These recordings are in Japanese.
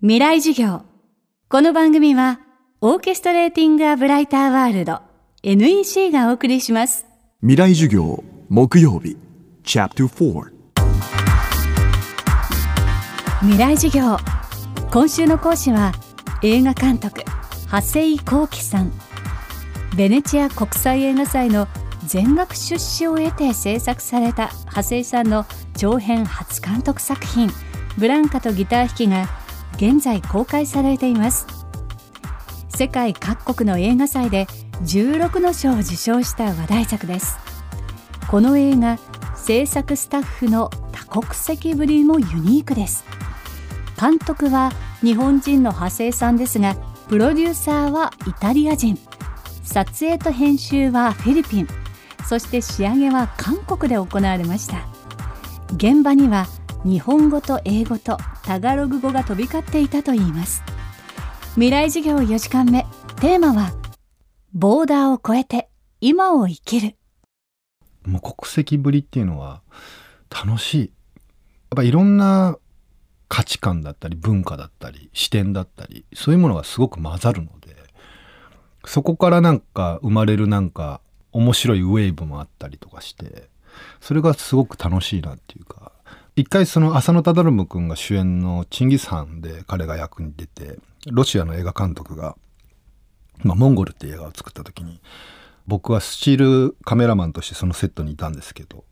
未来授業。この番組はオーケストレーティング・ア・ブライター・ワールド NEC がお送りします。未来授業木曜日チャプター4未来授業。今週の講師は映画監督長谷幸喜さん。ベネチア国際映画祭の全額出資を得て制作された長谷さんの長編初監督作品「ブランカとギター弾き」が現在公開されています。世界各国の映画祭で16の賞を受賞した話題作です。この映画制作スタッフの多国籍ぶりもユニークです。監督は日本人の派生さんですがプロデューサーはイタリア人。撮影と編集はフィリピン。そして仕上げは韓国で行われました。現場には日本語と英語とタガログ語が飛び交っていたといいます。未来授業4時間目。テーマはボーダーを超えて今を生きる。もう国籍ぶりっていうのは楽しい。やっぱいろんな価値観だったり文化だったり視点だったりそういうものがすごく混ざるのでそこからなんか生まれるなんか面白いウェーブもあったりとかしてそれがすごく楽しいなっていうか一回その浅野忠信君が主演の「チンギス・ハン」で彼が役に出てロシアの映画監督が「まあ、モンゴル」っていう映画を作った時に僕はスチールカメラマンとしてそのセットにいたんですけど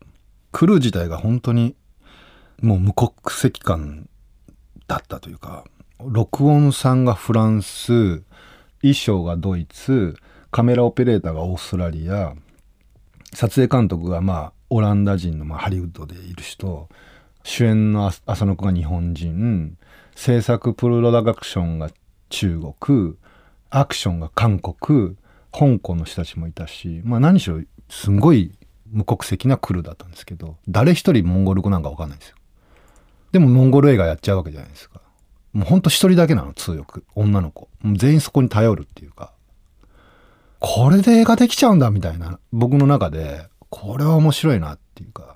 クルー自体が本当にもう無国籍感だったというか録音さんがフランス衣装がドイツカメラオペレーターがオーストラリア撮影監督がまあオランダ人のまハリウッドでいる人主演の浅野君が日本人。制作プロダクションが中国。アクションが韓国。香港の人たちもいたし。まあ何しろすんごい無国籍なクルーだったんですけど。誰一人モンゴル語なんか分かんないんですよ。でもモンゴル映画やっちゃうわけじゃないですか。もうほんと一人だけなの通訳。女の子。もう全員そこに頼るっていうか。これで映画できちゃうんだみたいな僕の中でこれは面白いなっていうか、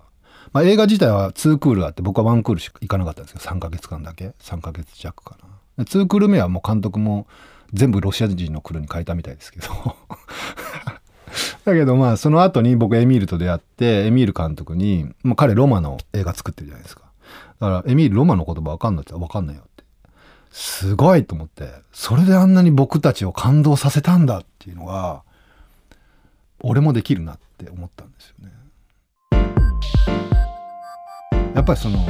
まあ、映画自体は2クールあって僕は1クールしか行かなかったんですけど3ヶ月間だけ。3ヶ月弱かな。2クール目はもう監督も全部ロシア人のクルーに変えたみたいですけど。だけどまあその後に僕エミールと出会ってエミール監督にもう彼ロマの映画作ってるじゃないですか。だからエミールロマの言葉わかんないってわかんないよって。すごいと思ってそれであんなに僕たちを感動させたんだっていうのが俺もできるなって思ったんですよね。やっぱりその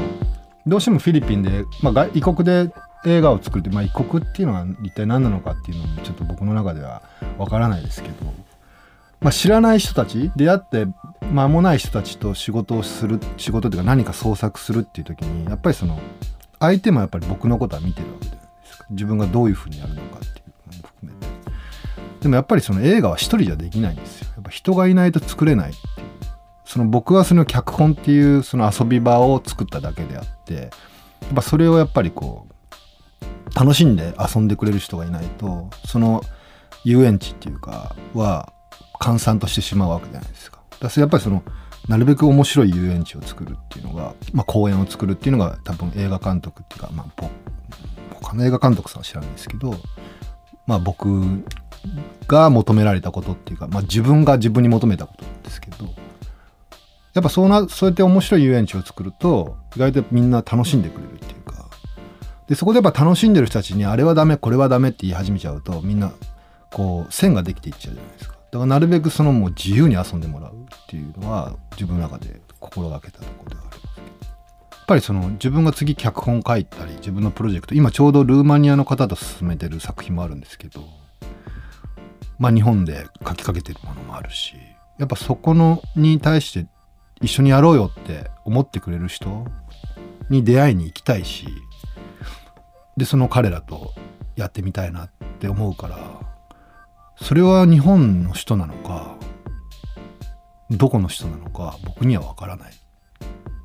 どうしてもフィリピンで、まあ、異国で映画を作るって、まあ、異国っていうのは一体何なのかっていうのもちょっと僕の中ではわからないですけど、まあ、知らない人たち出会って間もない人たちと仕事をする仕事というか何か創作するっていう時にやっぱりその相手もやっぱり僕のことは見てるわけじゃないですか。自分がどういうふうにやるのかっていうのも含めて。でもやっぱりその映画は一人じゃできないんですよ。やっぱ人がいないと作れない。その僕はその脚本っていうその遊び場を作っただけであってやっぱそれをやっぱりこう楽しんで遊んでくれる人がいないとその遊園地っていうかは閑散としてしまうわけじゃないですか。だからやっぱりそのなるべく面白い遊園地を作るっていうのが、まあ、公園を作るっていうのが多分映画監督っていうか、まあ、他の映画監督さんは知らないですけど、まあ、僕が求められたことっていうか、まあ、自分が自分に求めたことですけどやっぱそうなそうやって面白い遊園地を作ると意外とみんな楽しんでくれるっていうか。でそこでやっぱ楽しんでる人たちにあれはダメこれはダメって言い始めちゃうとみんなこう線ができていっちゃうじゃないですか。だからなるべくそのもう自由に遊んでもらうっていうのは自分の中で心がけたところではありますけど。やっぱりその自分が次脚本書いたり自分のプロジェクト今ちょうどルーマニアの方と進めてる作品もあるんですけどまあ日本で書きかけてるものもあるしやっぱそこのに対して一緒にやろうよって思ってくれる人に出会いに行きたいしでその彼らとやってみたいなって思うからそれは日本の人なのかどこの人なのか僕には分からない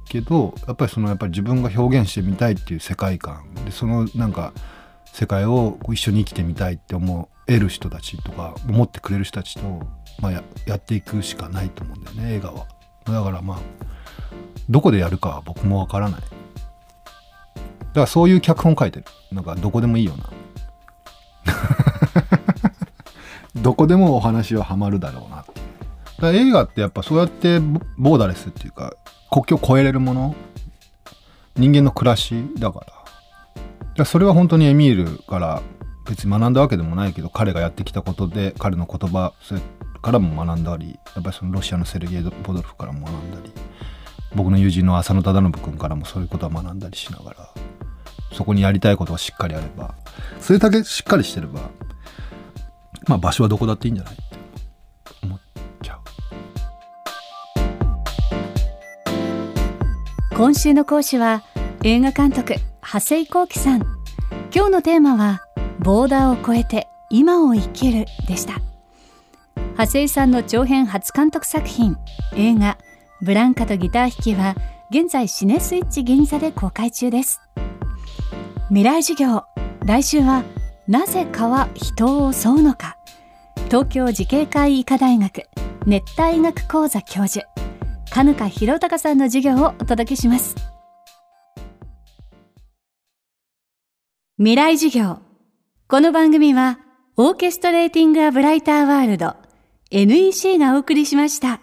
けどやっぱりそのやっぱり自分が表現してみたいっていう世界観でそのなんか世界を一緒に生きてみたいって思える人たちとか思ってくれる人たちと、まあ、ややっていくしかないと思うんだよね映画は。だからまあどこでやるかは僕もわからない。だからそういう脚本書いてる。なんかどこでもいいよな。どこでもお話はハマるだろうなって。いうだから映画ってやっぱそうやってボボーダレスっていうか国境を越えれるもの。人間の暮らしだから。だからそれは本当にエミールから別に学んだわけでもないけど彼がやってきたことで彼の言葉それからも学んだりやっぱりそのロシアのセルゲイ・ボドルフからも学んだり僕の友人の浅野忠信君からもそういうことは学んだりしながらそこにやりたいことをしっかりやればそれだけしっかりしてればまあ場所はどこだっていいんじゃない？って思っちゃう。今週の講師は映画監督長谷幸喜さん今日のテーマはボーダーを超えて今を生きるでした。長谷さんの長編初監督作品映画ブランカとギター弾きは現在シネスイッチ銀座で公開中です。未来授業来週はなぜ蚊は人を襲うのか。東京慈恵会医科大学熱帯医学講座教授金香博隆さんの授業をお届けします。未来授業。この番組はオーケストレーティング・ア・ブライター・ワールド NEC がお送りしました。